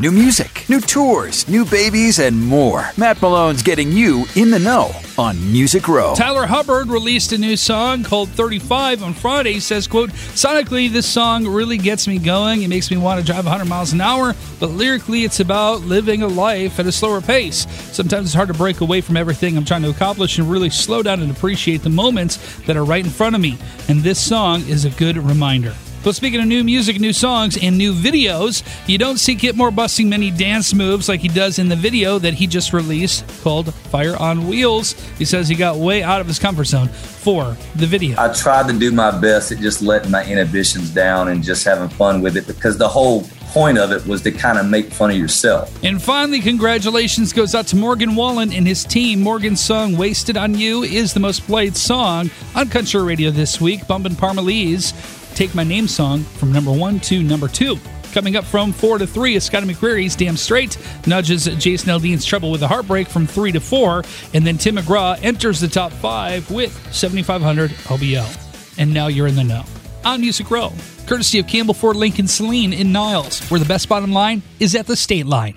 new music, new tours, new babies, and more. Matt Malone's getting you in the know on Music Row. Tyler Hubbard released a new song called 35 on Friday. He says, quote, Sonically, this song really gets me going. It makes me want to drive 100 miles an hour, but lyrically, it's about living a life at a slower pace. Sometimes it's hard to break away from everything I'm trying to accomplish and really slow down and appreciate the moments that are right in front of me. And this song is a good reminder. But speaking of new music, new songs, and new videos, you don't see Kip Moore busting many dance moves like he does in the video that he just released called Fire on Wheels. He says he got way out of his comfort zone for the video. I tried to do my best at just letting my inhibitions down and just having fun with it because the whole point of it was to kind of make fun of yourself. And finally, congratulations goes out to Morgan Wallen and his team. Morgan's song Wasted on You is the most played song on country radio this week, bumping Parmalee's. Take My Name song from number one to number two. Coming up from four to three is Scotty McCreery's Damn Strait, nudges Jason Aldean's Trouble with a Heartbreak from three to four, and then Tim McGraw enters the top five with 7,500 OBO. And now you're in the know. On Music Row, courtesy of Campbell Ford Lincoln Saline in Niles, where the best bottom line is at the state line.